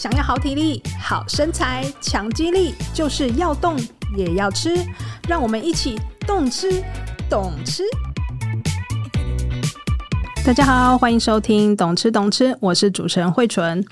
想要好体力、好身材、强肌力，就是要动也要吃。让我们一起动吃、懂吃。大家好，欢迎收听《懂吃懂吃》，我是主持人惠纯。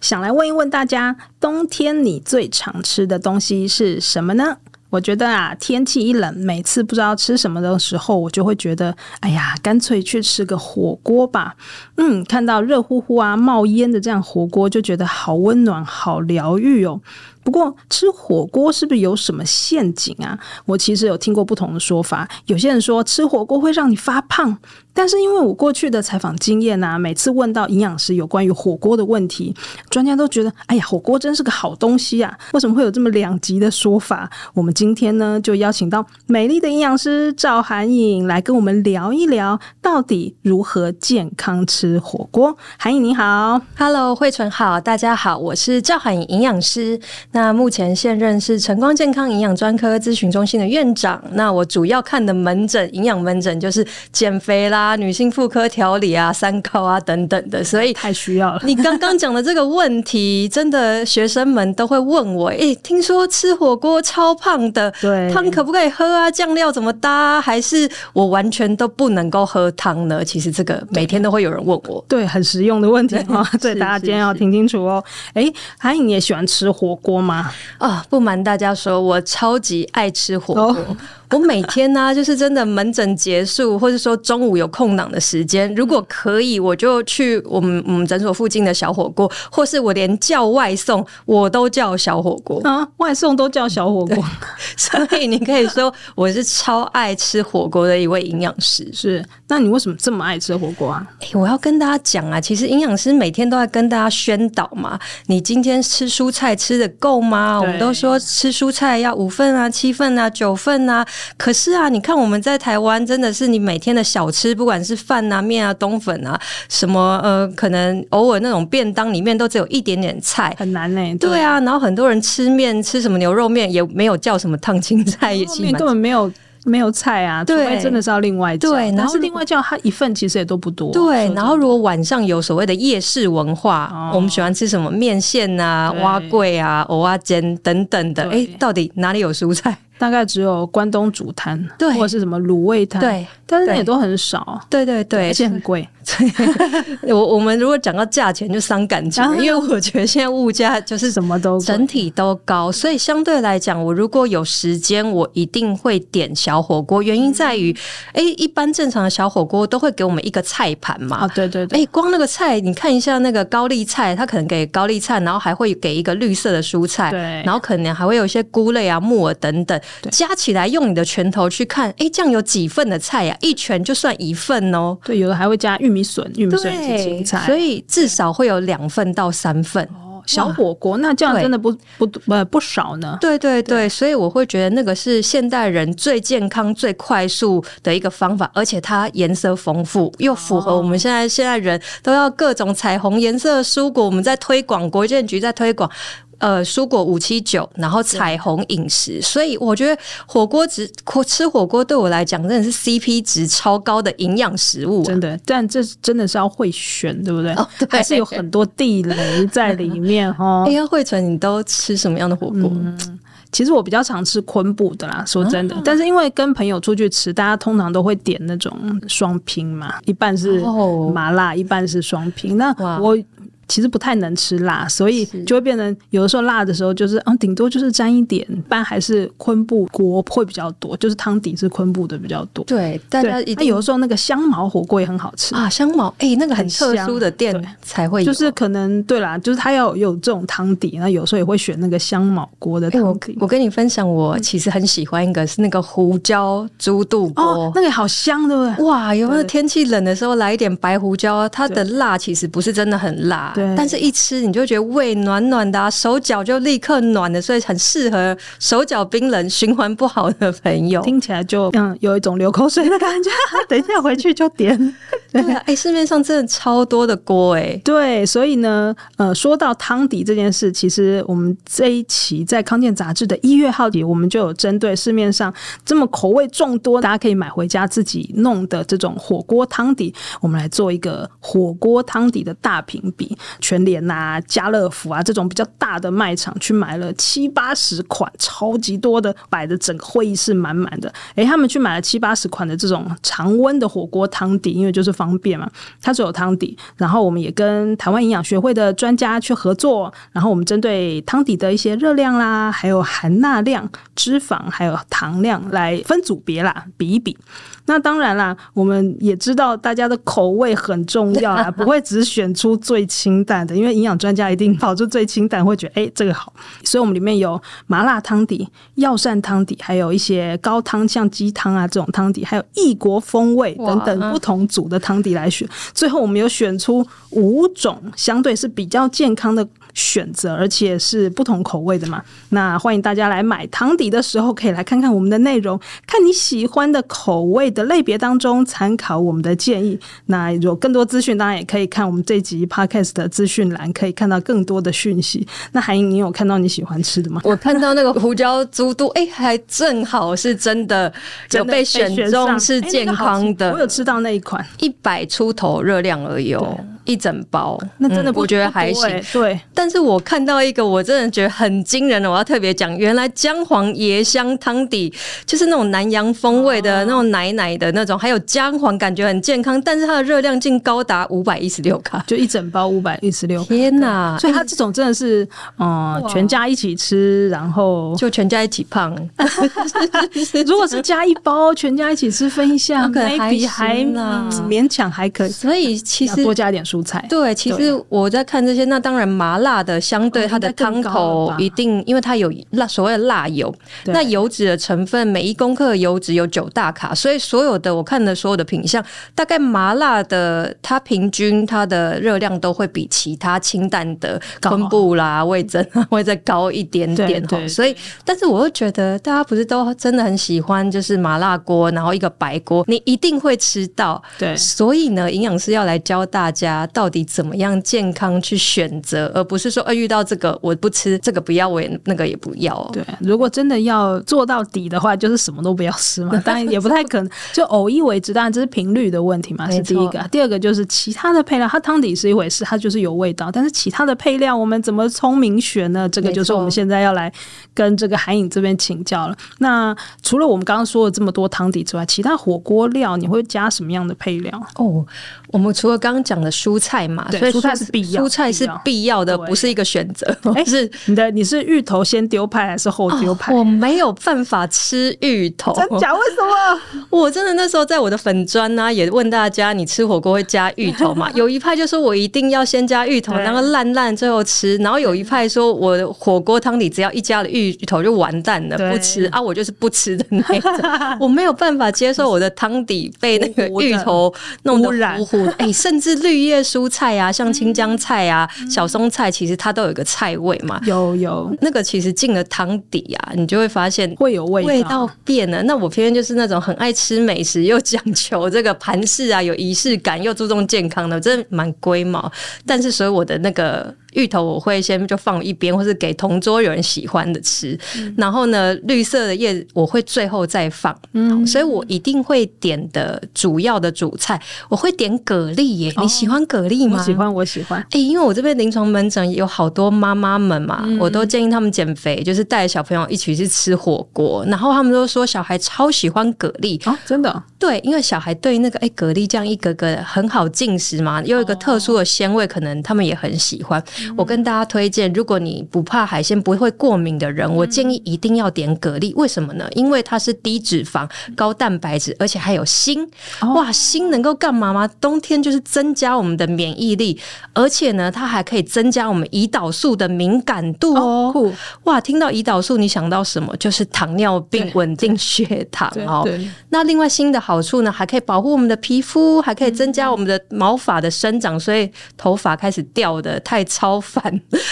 想来问一问大家，冬天你最常吃的东西是什么呢？我觉得啊，天气一冷，每次不知道吃什么的时候，我就会觉得，哎呀，干脆去吃个火锅吧。嗯，看到热乎乎啊、冒烟的这样火锅，就觉得好温暖、好疗愈哦。不过吃火锅是不是有什么陷阱啊？我其实有听过不同的说法，有些人说吃火锅会让你发胖。但是因为我过去的采访经验啊，每次问到营养师有关于火锅的问题，专家都觉得，哎呀，火锅真是个好东西啊！为什么会有这么两极的说法？我们今天呢，就邀请到美丽的营养师赵涵颖来跟我们聊一聊，到底如何健康吃火锅。函颖你好，Hello，慧纯好，大家好，我是赵涵颖营养师。那目前现任是晨光健康营养专科咨询中心的院长。那我主要看的门诊，营养门诊就是减肥啦。啊，女性妇科调理啊，三高啊等等的，所以太需要了。你刚刚讲的这个问题，真的学生们都会问我。诶，听说吃火锅超胖的，对，汤可不可以喝啊？酱料怎么搭？还是我完全都不能够喝汤呢？其实这个每天都会有人问我，对，很实用的问题 啊。对，大家今天要听清楚哦。诶，函颖，也喜欢吃火锅吗？啊，不瞒大家说，我超级爱吃火锅。哦我每天呢、啊，就是真的门诊结束，或者说中午有空档的时间，如果可以，我就去我们我们诊所附近的小火锅，或是我连叫外送我都叫小火锅啊，外送都叫小火锅，所以你可以说我是超爱吃火锅的一位营养师。是，那你为什么这么爱吃火锅啊？欸，我要跟大家讲啊，其实营养师每天都在跟大家宣导嘛，你今天吃蔬菜吃的够吗？我们都说吃蔬菜要五份啊、七份啊、九份啊。可是啊，你看我们在台湾，真的是你每天的小吃，不管是饭啊、面啊、冬粉啊，什么呃，可能偶尔那种便当里面都只有一点点菜，很难呢、欸。对啊，然后很多人吃面吃什么牛肉面，也没有叫什么烫青菜，也基本根本没有没有菜啊。对，真的是要另外叫。对，然后是另外叫它一份，其实也都不多。对，然后如果晚上有所谓的夜市文化，哦、我们喜欢吃什么面线啊、蛙桂啊、蚵仔煎等等的，哎，到底哪里有蔬菜？大概只有关东煮摊，对，或者是什么卤味摊，对，但是也都很少，对对对，而且很贵。我我们如果讲到价钱就伤感情，因为我觉得现在物价就是什么都整体都高，所以相对来讲，我如果有时间，我一定会点小火锅。原因在于，哎，一般正常的小火锅都会给我们一个菜盘嘛，啊，对对对，哎，光那个菜，你看一下那个高丽菜，它可能给高丽菜，然后还会给一个绿色的蔬菜，对，然后可能还会有一些菇类啊、木耳等等。加起来用你的拳头去看，哎，这样有几份的菜呀？一拳就算一份哦。对，有的还会加玉米笋、玉米笋青菜，所以至少会有两份到三份。哦，小火锅那这样真的不不不不少呢。对对对，所以我会觉得那个是现代人最健康、最快速的一个方法，而且它颜色丰富，又符合我们现在现在人都要各种彩虹颜色的蔬果。我们在推广，国建局在推广。呃，蔬果五七九，然后彩虹饮食，所以我觉得火锅值吃火锅对我来讲真的是 CP 值超高的营养食物，啊，真的。但这真的是要会选，对不对？哦，对，还是有很多地雷在里面哈。哎呀，慧纯，你都吃什么样的火锅？嗯，其实我比较常吃昆布的啦，说真的。啊，但是因为跟朋友出去吃，大家通常都会点那种双拼嘛，一半是麻辣，哦，一半是双拼。那我。其实不太能吃辣，所以就会变成有的时候辣的时候就是嗯，顶多就是沾一点，一般还是昆布锅会比较多，就是汤底是昆布的比较多。对，大家一定。有的时候那个香茅火锅也很好吃啊，香茅哎、欸，那个很特殊的店才会有，就是可能对啦，就是它要有这种汤底，那有时候也会选那个香茅锅的汤底、欸。我跟你分享，我其实很喜欢一个是那个胡椒猪肚锅、哦，那个好香，对不对？哇，有没有天气冷的时候来一点白胡椒？它的辣其实不是真的很辣。但是一吃你就觉得胃暖暖的啊，手脚就立刻暖的，所以很适合手脚冰冷、循环不好的朋友。听起来就嗯有一种流口水的感觉。等一下回去就点。对啊，哎、欸，市面上真的超多的锅哎、欸。对，所以呢，呃，说到汤底这件事，其实我们这一期在康健杂志的一月号底，我们就有针对市面上这么口味众多，大家可以买回家自己弄的这种火锅汤底，我们来做一个火锅汤底的大评比。全联呐、家乐福啊这种比较大的卖场去买了七八十款，超级多的，摆的整个会议室满满的。诶，他们去买了七八十款的这种常温的火锅汤底，因为就是方便嘛，它只有汤底。然后我们也跟台湾营养学会的专家去合作，然后我们针对汤底的一些热量啦，还有含钠量、脂肪还有糖量来分组别啦，比一比。那当然啦，我们也知道大家的口味很重要啦，不会只选出最清淡的，因为营养专家一定跑出最清淡，会觉得哎这个好。所以我们里面有麻辣汤底、药膳汤底，还有一些高汤像鸡汤啊这种汤底，还有异国风味等等不同组的汤底来选。最后我们有选出五种相对是比较健康的选择，而且是不同口味的嘛。那欢迎大家来买汤底的时候，可以来看看我们的内容，看你喜欢的口味的类别当中参考我们的建议。那有更多资讯，当然也可以看我们这集 podcast 的资讯栏，可以看到更多的讯息。那韩英，你有看到你喜欢吃的吗？我看到那个胡椒猪肚，哎、欸，还正好是真的有被选中是健康的。欸那个、我有吃到那一款，一百出头热量而已哦。一整包，那真的我觉得还行。欸、对，但是我看到一个，我真的觉得很惊人的，我要特别讲。原来姜黄椰香汤底就是那种南洋风味的、哦、那种奶奶的那种，还有姜黄，感觉很健康，但是它的热量竟高达五百一十六卡，就一整包五百一十六。天哪！所以它这种真的是，嗯，哇全家一起吃，然后就全家一起胖。如果是加一包，全家一起吃分一下，可能还还勉强还可以。所以其实多加点蔬菜。对，其实我在看这些，那当然麻辣的相对它的汤头一定，因为它有辣所谓的辣油，那油脂的成分每一公克的油脂有九大卡，所以所有的我看的所有的品相，大概麻辣的它平均它的热量都会比其他清淡的昆布啦、味增会再高一点点。对，所以但是我又觉得大家不是都真的很喜欢就是麻辣锅，然后一个白锅，你一定会吃到。对，所以呢，营养师要来教大家到底。怎么样健康去选择，而不是说，呃，遇到这个我不吃，这个不要，我也那个也不要。对，如果真的要做到底的话，就是什么都不要吃嘛。当然也不太可能，就偶一为之。当然这是频率的问题嘛，是第一个。第二个就是其他的配料，它汤底是一回事，它就是有味道。但是其他的配料，我们怎么聪明选呢？这个就是我们现在要来跟这个韩影这边请教了。那除了我们刚刚说的这么多汤底之外，其他火锅料你会加什么样的配料？哦，我们除了刚刚讲的蔬菜。对，所以蔬菜是必要，蔬菜是必要的，不是一个选择。哎，是你的，你是芋头先丢派还是后丢派？我没有办法吃芋头，真假？为什么？我真的那时候在我的粉砖呢，也问大家，你吃火锅会加芋头吗？有一派就说我一定要先加芋头，然后烂烂最后吃。然后有一派说我的火锅汤里只要一加了芋头就完蛋了，不吃啊！我就是不吃的那种，我没有办法接受我的汤底被那个芋头弄得糊糊的。哎，甚至绿叶蔬菜。菜啊，像青江菜啊、嗯、小松菜，其实它都有一个菜味嘛。有有，那个其实进了汤底啊，你就会发现会有味道，味道变了。那我偏偏就是那种很爱吃美食，又讲求这个盘式啊，有仪式感，又注重健康的，真的蛮龟毛。但是所以我的那个。芋头我会先就放一边，或是给同桌有人喜欢的吃。嗯、然后呢，绿色的叶我会最后再放。嗯，所以我一定会点的主要的主菜，我会点蛤蜊耶。哦、你喜欢蛤蜊吗？我喜欢，我喜欢。哎、欸，因为我这边临床门诊有好多妈妈们嘛，嗯、我都建议他们减肥，就是带小朋友一起去吃火锅。然后他们都说小孩超喜欢蛤蜊哦，真的。对，因为小孩对那个哎蛤蜊这样一个个很好进食嘛，又有一个特殊的鲜味，可能他们也很喜欢。我跟大家推荐，如果你不怕海鲜、不会过敏的人，我建议一定要点蛤蜊。为什么呢？因为它是低脂肪、高蛋白质，而且还有锌。哇，锌能够干嘛吗？冬天就是增加我们的免疫力，而且呢，它还可以增加我们胰岛素的敏感度哦。哇，听到胰岛素，你想到什么？就是糖尿病，稳定血糖哦。那另外新的好处呢，还可以保护我们的皮肤，还可以增加我们的毛发的生长，所以头发开始掉的太超凡。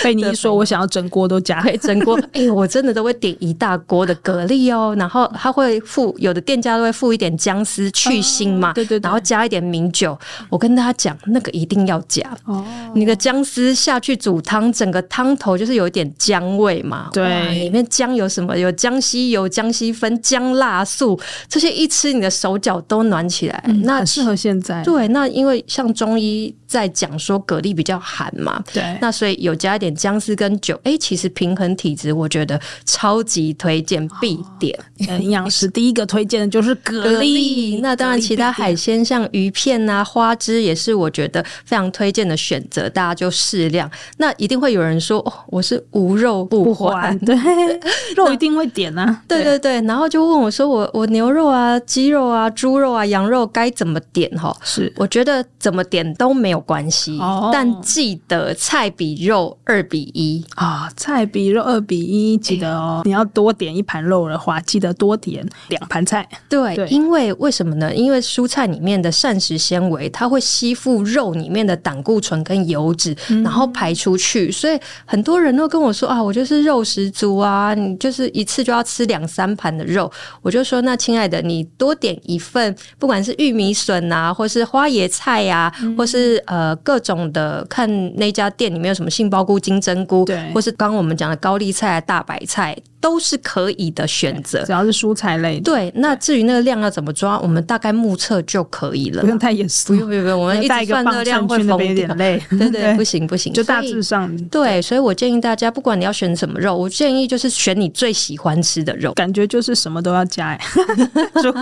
被你一说，我想要整锅都加，整锅。哎、欸，我真的都会点一大锅的蛤蜊哦，然后它会附有的店家都会附一点姜丝去腥嘛，对对，然后加一点米酒。我跟大家讲，那个一定要加哦。你的姜丝下去煮汤，整个汤头就是有一点姜味嘛。对，里面姜有什么？有姜西油、姜西酚、姜辣素，这些一吃，你的手脚。脚都暖起来。嗯、那适合现在。对，那因为像中医在讲说蛤蜊比较寒嘛，对，那所以有加一点姜丝跟酒，哎，其实平衡体质，我觉得超级推荐必点。营养师第一个推荐的就是蛤蜊，那当然其他海鲜像鱼片啊、花枝也是我觉得非常推荐的选择，大家就适量。那一定会有人说，哦，我是无肉不欢，对，肉一定会点啊。对对对，然后就问我说我，我我牛肉啊、鸡肉啊、猪肉啊、羊肉该怎么点？哈，是，我觉得怎么点都没有关系，哦、但记得菜比肉二比一啊、哦，菜比肉二比一，记得哦。你要多点一盘肉的话，记得多点两盘菜。对，对，因为为什么呢？因为蔬菜里面的膳食纤维，它会吸附肉里面的胆固醇跟油脂，嗯、然后排出去。所以很多人都跟我说啊，我就是肉食族啊，你就是一次就要吃两三盘的肉。我就说，那亲爱的，你多点一份，不管是玉米笋啊，或是花椰菜呀、啊，嗯、或是呃各种的，看那家店里面有什么杏鲍菇、金针菇，对，或是刚刚我们讲的高丽菜、大白菜。都是可以的选择，只要是蔬菜类的。对，那至于那个量要怎么抓，我们大概目测就可以了，不用太严肃。不用不用不用，我们一直算热量会疯点。累，对对，不行不行，就大致上。对，所以我建议大家，不管你要选什么肉，我建议就是选你最喜欢吃的肉。感觉就是什么都要加，哎，猪、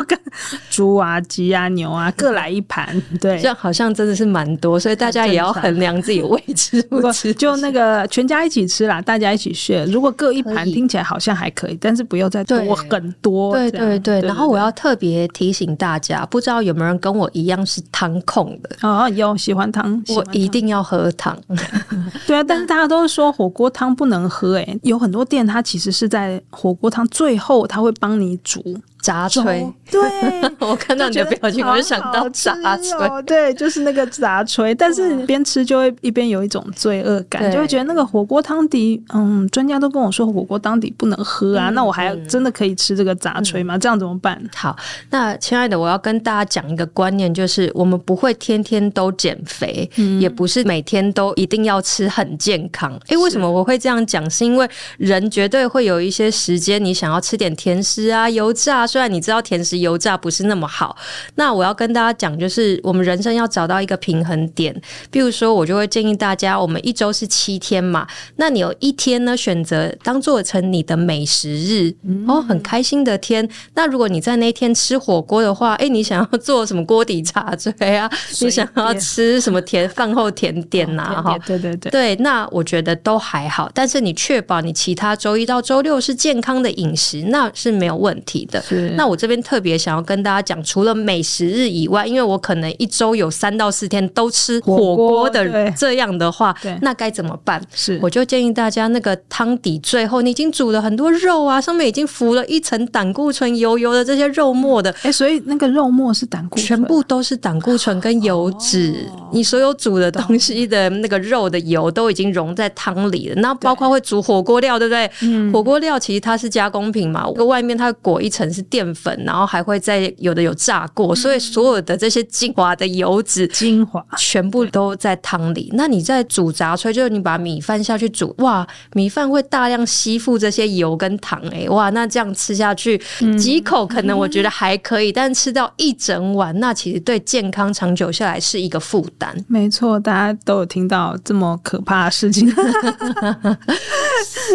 猪啊、鸡啊、牛啊，各来一盘。对，这样好像真的是蛮多，所以大家也要衡量自己的胃吃不吃。就那个全家一起吃啦，大家一起 share。如果各一盘，听起来好像还可以，但是。不要再多很多，对对对。然后我要特别提醒大家，不知道有没有人跟我一样是汤控的？哦，有喜欢汤，我一定要喝汤。对啊，但是大家都说火锅汤不能喝，哎，有很多店它其实是在火锅汤最后，它会帮你煮。杂炊，对，我看到你的表情，我就想到杂炊，对，就是那个炸炊。但是边吃就会一边有一种罪恶感，就会觉得那个火锅汤底，嗯，专家都跟我说火锅汤底不能喝啊，那我还真的可以吃这个炸炊吗？这样怎么办？好，那亲爱的，我要跟大家讲一个观念，就是我们不会天天都减肥，也不是每天都一定要吃很健康。诶，为什么我会这样讲？是因为人绝对会有一些时间，你想要吃点甜食啊、油炸。虽然你知道甜食油炸不是那么好，那我要跟大家讲，就是我们人生要找到一个平衡点。比如说，我就会建议大家，我们一周是七天嘛，那你有一天呢，选择当做成你的美食日，嗯、哦，很开心的天。那如果你在那一天吃火锅的话，哎，你想要做什么锅底茶水啊？你想要吃什么甜饭后甜点呐、啊？哈、哦，对对对，对，那我觉得都还好。但是你确保你其他周一到周六是健康的饮食，那是没有问题的。那我这边特别想要跟大家讲，除了美食日以外，因为我可能一周有三到四天都吃火锅的，这样的话，那该怎么办？是，我就建议大家，那个汤底最后你已经煮了很多肉啊，上面已经浮了一层胆固醇油油的这些肉末的，哎，所以那个肉末是胆固醇，全部都是胆固醇跟油脂，你所有煮的东西的那个肉的油都已经融在汤里了。那包括会煮火锅料，对不对？嗯火锅料其实它是加工品嘛，外面它裹一层是淀粉，然后还会再有的有炸过，所以所有的这些精华的油脂精华全部都在汤里。那你在煮杂炊，就是你把米饭下去煮，哇，米饭会大量吸附这些油跟糖，哎，哇，那这样吃下去几口可能我觉得还可以，但吃到一整碗，那其实对健康长久下来是一个负担。没错，大家都有听到这么可怕的事情，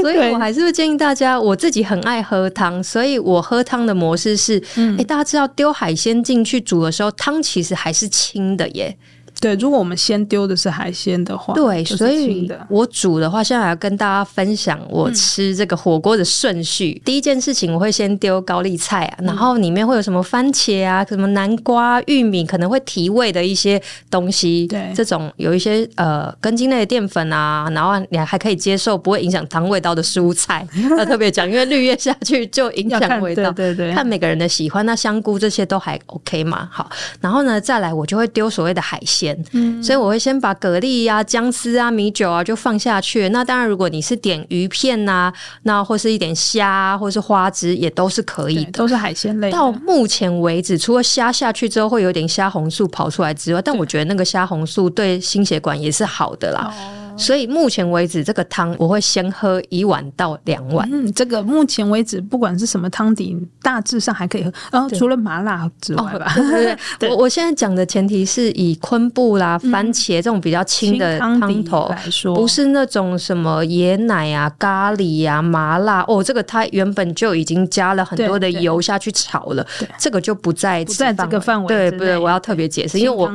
所以我还是会建议大家，我自己很爱喝汤，所以我喝汤的模式是，嗯，哎，大家知道丢海鲜进去煮的时候，汤其实还是清的耶。对，如果我们先丢的是海鲜的话，对，所以我煮的话，现在要跟大家分享我吃这个火锅的顺序。嗯、第一件事情，我会先丢高丽菜啊，然后里面会有什么番茄啊、什么南瓜、玉米，可能会提味的一些东西。对，这种有一些呃根茎类的淀粉啊，然后你还可以接受不会影响汤味道的蔬菜，要特别讲，因为绿叶下去就影响味道。对对对，看每个人的喜欢。那香菇这些都还 OK 嘛？好，然后呢，再来我就会丢所谓的海鲜。嗯，所以我会先把蛤蜊、啊、姜丝啊、米酒啊就放下去。那当然，如果你是点鱼片呐、啊，那或是一点虾、啊，或是花枝，也都是可以的，都是海鲜类。到目前为止，除了虾下去之后会有点虾红素跑出来之外，但我觉得那个虾红素对心血管也是好的啦。哦所以目前为止，这个汤我会先喝一碗到两碗。嗯，这个目前为止，不管是什么汤底，大致上还可以喝。然后除了麻辣之外吧，对对 对。我我现在讲的前提是以昆布啦、番茄这种比较轻的汤头来说，不是那种什么椰奶啊、咖喱啊、麻辣哦。这个它原本就已经加了很多的油下去炒了，这个就不在不在这个范围。对，不对，我要特别解释，因为我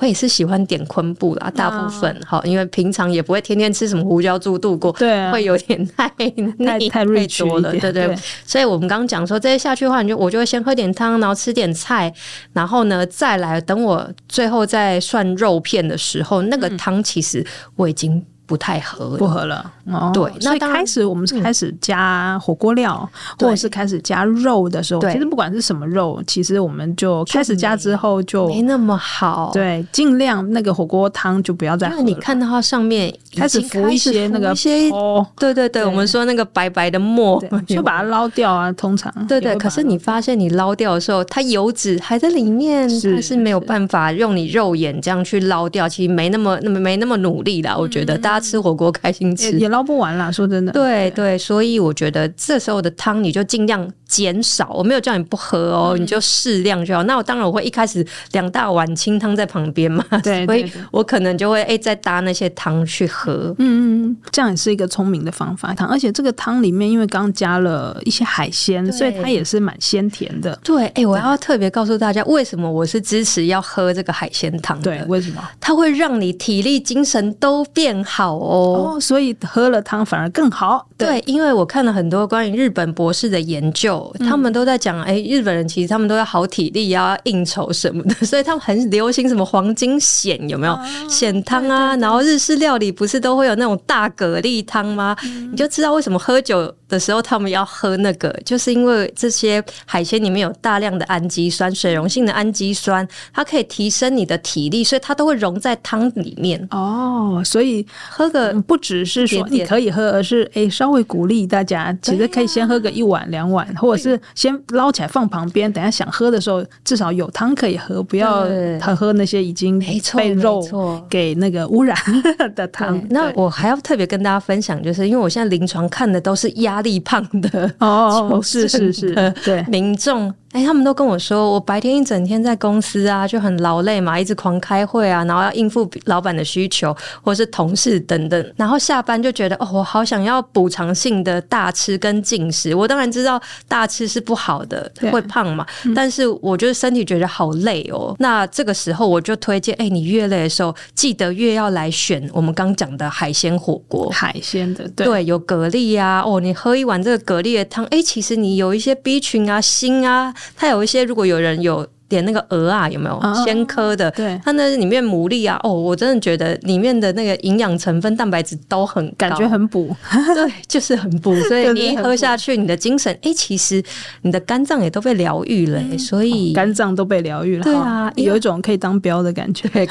我也是喜欢点昆布啦，大部分好，因为平常也不会天天吃什么胡椒猪度过，对，会有点太 太太多了，对对。所以我们刚刚讲说这些下去的话，你就我就会先喝点汤，然后吃点菜，然后呢再来等我最后再涮肉片的时候，那个汤其实我已经。不太合，不合了。哦，对，那开始我们是开始加火锅料，或者是开始加肉的时候，其实不管是什么肉，其实我们就开始加之后就没那么好。对，尽量那个火锅汤就不要再喝。你看到它上面开始浮一些那个哦，对对对，我们说那个白白的沫，就把它捞掉啊。通常 对对，可是你发现你捞掉的时候，它油脂还在里面，它是没有办法用你肉眼这样去捞掉。其实没那么那么没那么努力啦，我觉得大家。吃火锅开心吃也捞不完啦，说真的。对对，所以我觉得这时候的汤你就尽量减少。我没有叫你不喝哦，你就适量就好。那我当然我会一开始两大碗清汤在旁边嘛，对，所以我可能就会哎再搭那些汤去喝。嗯嗯，这样也是一个聪明的方法。汤，而且这个汤里面因为刚加了一些海鲜，所以它也是蛮鲜甜的。对，哎，我要特别告诉大家，为什么我是支持要喝这个海鲜汤？对，为什么？它会让你体力精神都变好。哦，所以喝了汤反而更好。对，因为我看了很多关于日本博士的研究，他们都在讲，哎，日本人其实他们都要好体力，要应酬什么的，所以他们很流行什么黄金蚬，有没有蚬汤啊？然后日式料理不是都会有那种大蛤蜊汤吗？你就知道为什么喝酒的时候他们要喝那个，就是因为这些海鲜里面有大量的氨基酸，水溶性的氨基酸，它可以提升你的体力，所以它都会溶在汤里面。哦，所以。喝个不只是说你可以喝，而是哎，稍微鼓励大家，其实可以先喝个一碗两碗，或者是先捞起来放旁边，等下想喝的时候至少有汤可以喝，不要他喝那些已经被肉给那个污染 的汤。那我还要特别跟大家分享，就是因为我现在临床看的都是压力胖的哦，是是是，对民众。哎，他们都跟我说，我白天一整天在公司啊，就很劳累嘛，一直狂开会啊，然后要应付老板的需求，或是同事等等，然后下班就觉得，哦，我好想要补偿性的大吃跟进食。我当然知道大吃是不好的，会胖嘛，嗯、但是我就是身体觉得好累哦。那这个时候我就推荐，哎，你越累的时候，记得越要来选我们刚讲的海鲜火锅，海鲜的，对，对有蛤蜊啊，哦，你喝一碗这个蛤蜊的汤，哎，其实你有一些 B 群啊、锌啊。他有一些，如果有人有。点那个鹅啊，有没有鲜科的？对，它那里面牡蛎啊，哦，我真的觉得里面的那个营养成分、蛋白质都很高，感觉很补。对，就是很补。所以你一喝下去，你的精神，哎，其实你的肝脏也都被疗愈了。所以肝脏都被疗愈了。对啊，有一种可以当标的感觉，对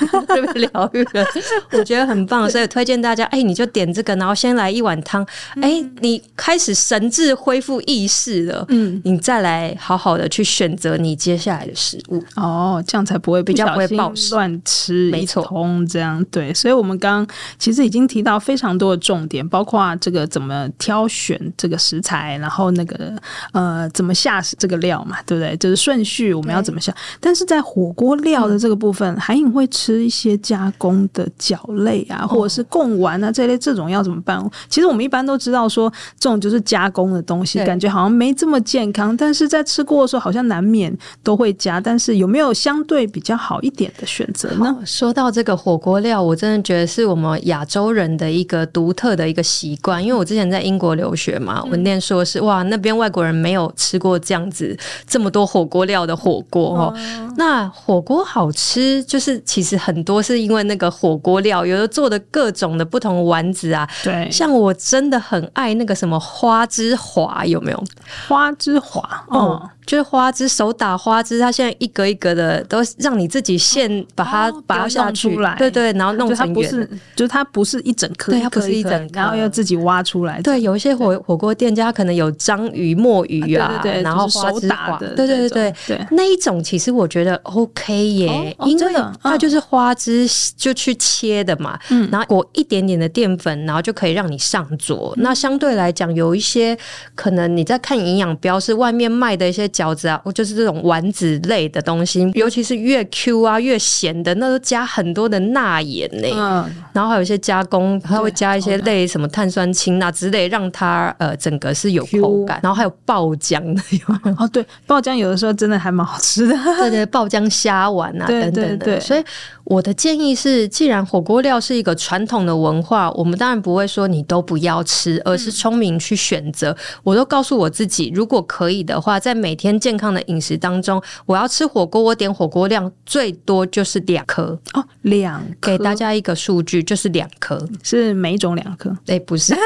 被疗愈了。我觉得很棒，所以推荐大家，哎，你就点这个，然后先来一碗汤。哎，你开始神智恢复意识了，嗯，你再来好好的去选择你接下来的食物。哦，这样才不会比较不会暴乱吃一通这样对，所以我们刚刚其实已经提到非常多的重点，包括这个怎么挑选这个食材，然后那个呃怎么下这个料嘛，对不对？就是顺序我们要怎么下。但是在火锅料的这个部分，韩颖会吃一些加工的饺类啊，或者是贡丸啊这类，这种要怎么办？其实我们一般都知道说这种就是加工的东西，感觉好像没这么健康，但是在吃过的时候好像难免都会加，但是有没有相对比较好一点的选择呢？说到这个火锅料，我真的觉得是我们亚洲人的一个独特的一个习惯。因为我之前在英国留学嘛，我念硕士，哇，那边外国人没有吃过这样子这么多火锅料的火锅哦。那火锅好吃，就是其实很多是因为那个火锅料，有的做的各种的不同丸子啊。对，像我真的很爱那个什么花之华，有没有？花之华哦。就是花枝手打花枝，它现在一格一格的，都让你自己现把它拔下去。出来，对对，然后弄成圆。就是它不是一整颗，对，它不是一整颗，然后要自己挖出来。对，有一些火火锅店家可能有章鱼、墨鱼啊，对对，然后花枝对对对对，那一种其实我觉得 OK 耶，因为它就是花枝就去切的嘛，嗯，然后裹一点点的淀粉，然后就可以让你上桌。那相对来讲，有一些可能你在看营养标示，外面卖的一些饺子啊，就是这种丸子类的东西，尤其是越 Q 啊越咸的，那都加很多的钠盐呢。嗯，然后还有一些加工，它会加一些类什么碳酸氢钠之类，让它呃整个是有口感。然后还有爆浆的，哦对，爆浆有的时候真的还蛮好吃的，对对，爆浆虾丸啊等等的，所以。我的建议是，既然火锅料是一个传统的文化，我们当然不会说你都不要吃，而是聪明去选择。我都告诉我自己，如果可以的话，在每天健康的饮食当中，我要吃火锅，我点火锅量最多就是两颗哦，两给大家一个数据，就是两颗，是每种两颗？哎，不是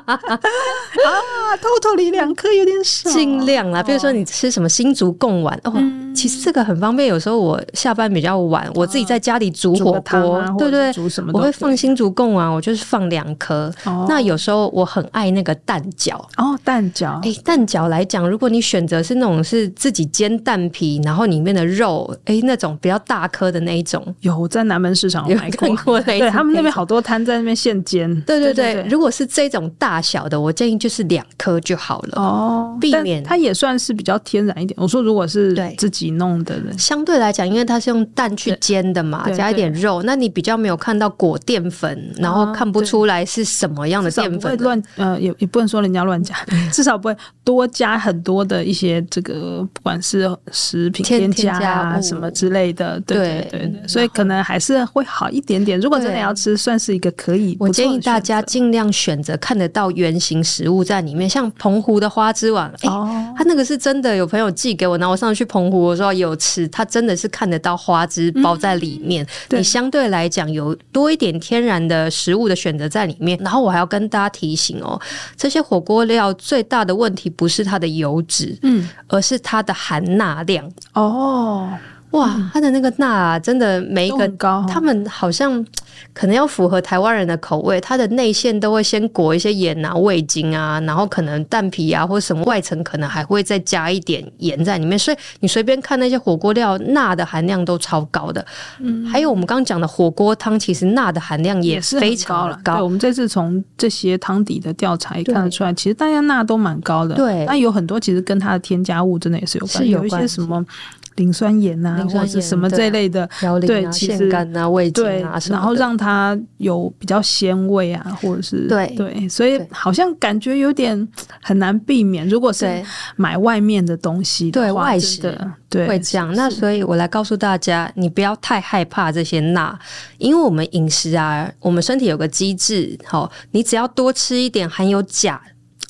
啊，偷偷里两颗有点少，尽量啦。比如说你吃什么新竹贡丸哦，其实这个很方便。有时候我下班比较晚，我自己。在家里煮火锅，对对，煮什么我会放新竹贡丸，我就是放两颗。那有时候我很爱那个蛋饺哦，蛋饺。哎，蛋饺来讲，如果你选择是那种是自己煎蛋皮，然后里面的肉，哎，那种比较大颗的那一种，有在南门市场有买过。对，他们那边好多摊在那边现煎。对对对，如果是这种大小的，我建议就是两颗就好了哦，避免它也算是比较天然一点。我说如果是自己弄的人，相对来讲，因为它是用蛋去煎的嘛，加一点肉，那你比较没有看到裹淀粉，然后看不出来是什么样的淀粉。乱呃，也也不能说人家乱加，至少不会多加很多的一些这个，不管是食品添加啊什么之类的。对对对，所以可能还是会好一点点。如果真的要吃，算是一个可以。我建议大家尽量选择看得到圆形食物在里面，像澎湖的花枝丸，哦，它那个是真的，有朋友寄给我，然后我上次去澎湖的时候有吃，它真的是看得到花枝包在里面。你相对来讲有多一点天然的食物的选择在里面，然后我还要跟大家提醒哦，这些火锅料最大的问题不是它的油脂，嗯，而是它的含钠量哦。哇，它的那个钠啊，真的每一个高，他们好像可能要符合台湾人的口味，它的内馅都会先裹一些盐啊、味精啊，然后可能蛋皮啊或什么外层可能还会再加一点盐在里面，所以你随便看那些火锅料，钠的含量都超高的。嗯，还有我们刚刚讲的火锅汤，其实钠的含量也是非常高，高。对，我们这次从这些汤底的调查也看得出来，其实大家钠都蛮高的。对，那有很多其实跟它的添加物真的也是有关，有，有一些什么。磷酸盐啊，或者什么这类的，对，其实干啊、味精啊，然后让它有比较鲜味啊，或者是对对，所以好像感觉有点很难避免。如果是买外面的东西，对外食的，对会这样。那所以我来告诉大家，你不要太害怕这些钠，因为我们饮食啊，我们身体有个机制，好，你只要多吃一点含有钾。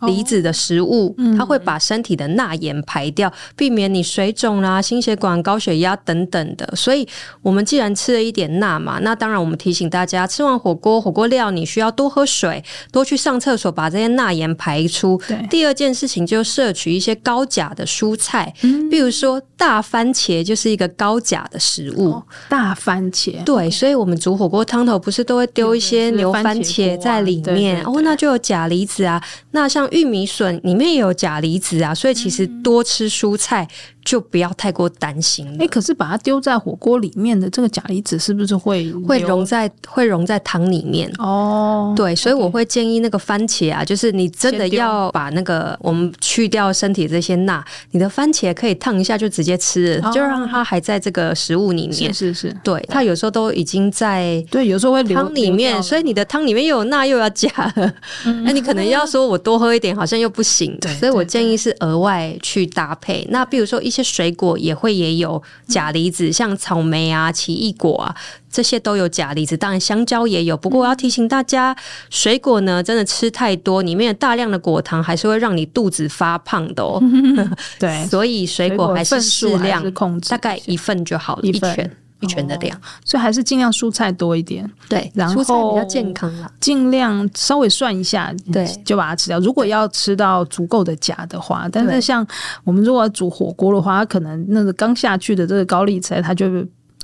离子的食物，它会把身体的钠盐排掉，避免你水肿啦、心血管、高血压等等的。所以，我们既然吃了一点钠嘛，那当然我们提醒大家，吃完火锅火锅料，你需要多喝水，多去上厕所，把这些钠盐排出。对。第二件事情就摄取一些高钾的蔬菜，嗯，比如说大番茄就是一个高钾的食物。哦，大番茄。对，所以我们煮火锅汤头不是都会丢一些牛番茄在里面，哦，那就有钾离子啊。那像玉米笋里面也有钾离子啊，所以其实多吃蔬菜。就不要太过担心。哎、欸，可是把它丢在火锅里面的这个钾离子是不是会会溶在会溶在汤里面？哦，对，所以我会建议那个番茄啊，就是你真的要把那个我们去掉身体这些钠，你的番茄可以烫一下就直接吃了，哦，就让它还在这个食物里面。是是是，对，它有时候都已经在对，有时候会汤里面，所以你的汤里面又有钠又要加，那、嗯、你可能要说我多喝一点，好像又不行。对，所以我建议是额外去搭配。那比如说一。一些水果也会也有钾离子，像草莓啊、奇异果啊，这些都有钾离子。当然，香蕉也有。不过我要提醒大家，水果呢，真的吃太多，里面有大量的果糖，还是会让你肚子发胖的哦。对，所以水果还是适量控制，大概一份就好了，一拳。一拳的量，所以还是尽量蔬菜多一点。对，然后蔬菜比较健康啦，尽量稍微涮一下，对，就把它吃掉。如果要吃到足够的钾的话，但是像我们如果煮火锅的话，它可能那个刚下去的这个高丽菜，它就。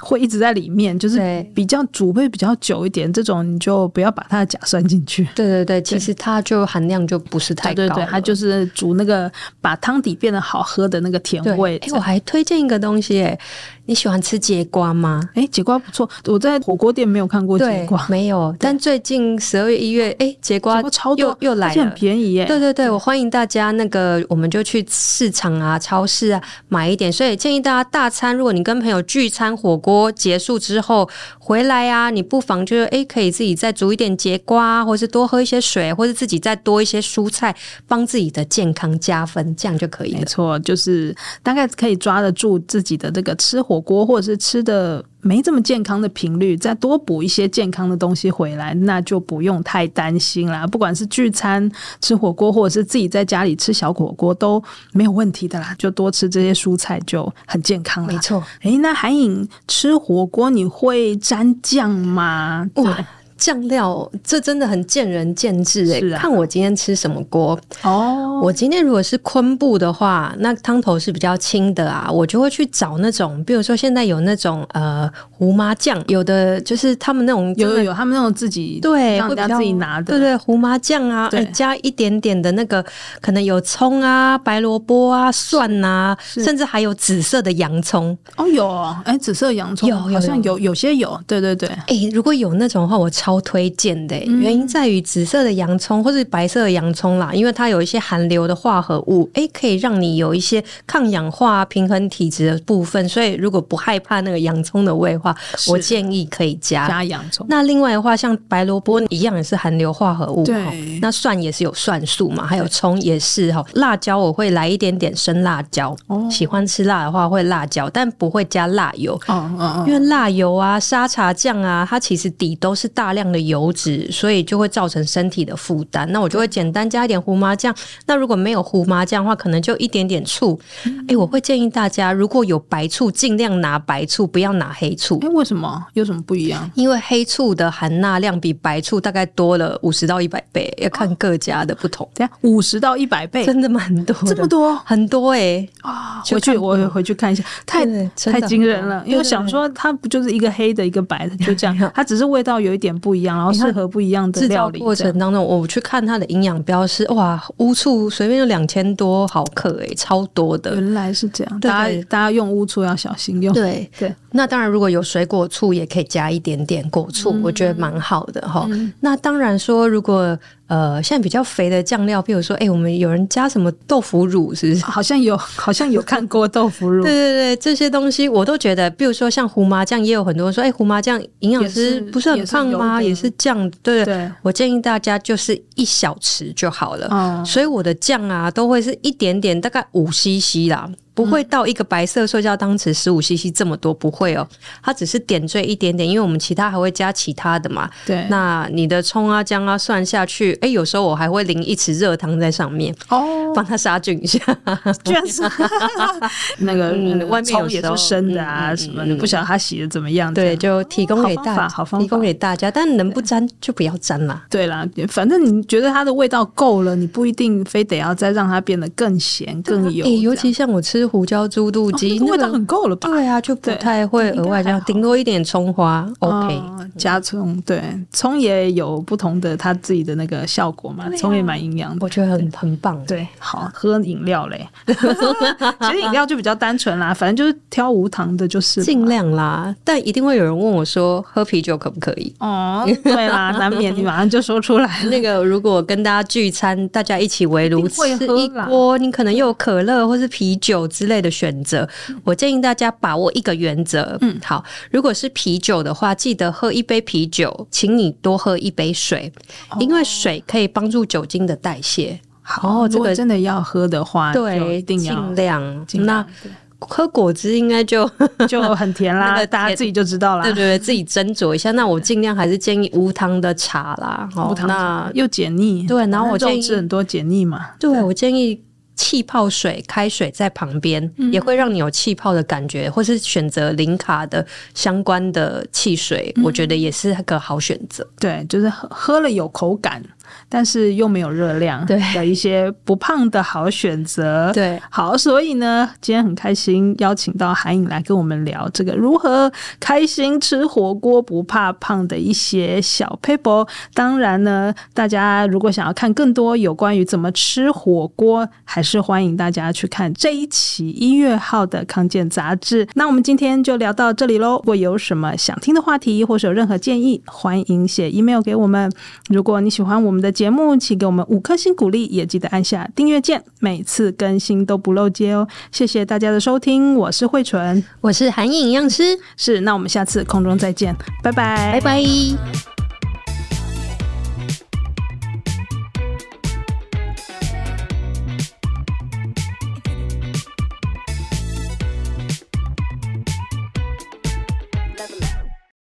会一直在里面，就是比较煮会比较久一点，这种你就不要把它的钾算进去。对对对，其实它就含量就不是太高。对对对，它就是煮那个把汤底变得好喝的那个甜味。哎，我还推荐一个东西，哎。你喜欢吃节瓜吗？哎，节瓜不错，我在火锅店没有看过节瓜，没有。但最近十二月、一月，哎，节瓜超多，又来了，很便宜耶。对对对，我欢迎大家，那个我们就去市场啊、超市啊买一点。所以建议大家大餐，如果你跟朋友聚餐，火锅结束之后回来啊，你不妨就是哎，可以自己再煮一点节瓜，或是多喝一些水，或是自己再多一些蔬菜，帮自己的健康加分，这样就可以了。没错，就是大概可以抓得住自己的这个吃火锅或者是吃的没这么健康的频率，再多补一些健康的东西回来，那就不用太担心啦。不管是聚餐吃火锅，或者是自己在家里吃小火锅，都没有问题的啦。就多吃这些蔬菜就很健康了。没错。诶，那韩颖吃火锅你会沾酱吗？对。酱料这真的很见仁见智哎、欸，啊、看我今天吃什么锅。哦。我今天如果是昆布的话，那汤头是比较清的啊，我就会去找那种，比如说现在有那种呃胡麻酱，有的就是他们那种有有有他们那种自己对让大家自己拿的，对对胡麻酱啊，对。加一点点的那个可能有葱啊、白萝卜啊、蒜啊，甚至还有紫色的洋葱。哦有哎、欸、紫色洋葱有好像有有。些有对对对。哎、欸、如果有那种的话我超。超推荐的、欸、原因在于紫色的洋葱或是白色的洋葱啦，因为它有一些含硫的化合物，哎、欸，可以让你有一些抗氧化、平衡体质的部分。所以如果不害怕那个洋葱的味的话，我建议可以加加洋葱。那另外的话，像白萝卜一样也是含硫化合物，对。那蒜也是有蒜素嘛，还有葱也是哈。辣椒我会来一点点生辣椒，哦、喜欢吃辣的话会辣椒，但不会加辣油，哦哦哦、因为辣油啊、沙茶酱啊，它其实底都是大量。量的油脂，所以就会造成身体的负担。那我就会简单加一点胡麻酱。那如果没有胡麻酱的话，可能就一点点醋。哎、嗯欸，我会建议大家，如果有白醋，尽量拿白醋，不要拿黑醋。哎、欸，为什么？有什么不一样？因为黑醋的含钠量比白醋大概多了五十到一百倍，要看各家的不同。对啊，五十到一百倍，真的蛮多的，这么多，很多哎、欸！啊，回去我回去看一下，太太惊人了。因为想说它不就是一个黑的，一个白的，就这样，它只是味道有一点不一样，然后适合不一样的料理。过程当中，我去看它的营养标是，哇，乌醋随便就两千多毫克，哎，超多的。原来是这样，大家大家用乌醋要小心用。对 对，那当然，如果有水果醋，也可以加一点点果醋，我觉得蛮好的哈。那当然说，如果呃，现在比较肥的酱料，比如说，哎，我们有人加什么豆腐乳，是不是？好像有，好像有看过豆腐乳。对对对，这些东西我都觉得，比如说像胡麻酱，也有很多人说，哎，胡麻酱营养师不是很胖吗？也是酱，对对。我建议大家就是一小匙就好了。所以我的酱啊，都会是一点点，大概五 CC 啦。不会到一个白色塑胶汤匙十五 CC 这么多，不会哦，它只是点缀一点点，因为我们其他还会加其他的嘛。对，那你的葱啊、姜啊蒜下去，哎，有时候我还会淋一匙热汤在上面，哦，帮它杀菌一下。居然是 那个外面有也是生的啊，什么的，不晓得它洗的怎么样。对，就提供给大家，好方法，提供给大家。但能不沾就不要沾啦。对啦，反正你觉得它的味道够了，你不一定非得要再让它变得更咸、更油。尤其像我吃。胡椒猪肚鸡，味道很够了吧？对啊，就不太会额外这样，顶多一点葱花，OK，加葱，对，葱也有不同的它自己的那个效果嘛，葱也蛮营养的，我觉得很很棒。对，好喝饮料嘞，其实饮料就比较单纯啦，反正就是挑无糖的，就是尽量啦。但一定会有人问我说，喝啤酒可不可以？哦，对啦，难免你马上就说出来。那个如果跟大家聚餐，大家一起围炉吃一锅，你可能又有可乐或是啤酒。之类的选择，我建议大家把握一个原则。嗯，好，如果是啤酒的话，记得喝一杯啤酒，请你多喝一杯水，因为水可以帮助酒精的代谢。好，这个真的要喝的话，对，一定要尽量。那喝果汁应该就 就很甜啦，大家自己就知道啦。对对对，自己斟酌一下。那我尽量还是建议无糖的茶啦，无糖那又解腻。对，然后我建议吃很多解腻嘛。对，我建议。气泡水、开水在旁边，嗯、也会让你有气泡的感觉，或是选择零卡的相关的汽水，嗯、我觉得也是个好选择。对，就是喝喝了有口感。但是又没有热量，对的一些不胖的好选择。对，好，所以呢，今天很开心邀请到韩颖来跟我们聊这个如何开心吃火锅不怕胖的一些小 paper。当然呢，大家如果想要看更多有关于怎么吃火锅，还是欢迎大家去看这一期一月号的康健杂志。那我们今天就聊到这里喽。如果有什么想听的话题，或是有任何建议，欢迎写 email 给我们。如果你喜欢我们的节目，请给我们五颗星鼓励，也记得按下订阅键，每次更新都不漏接哦。谢谢大家的收听，我是慧纯，我是韩颖营养师，是，那我们下次空中再见，拜拜，拜拜。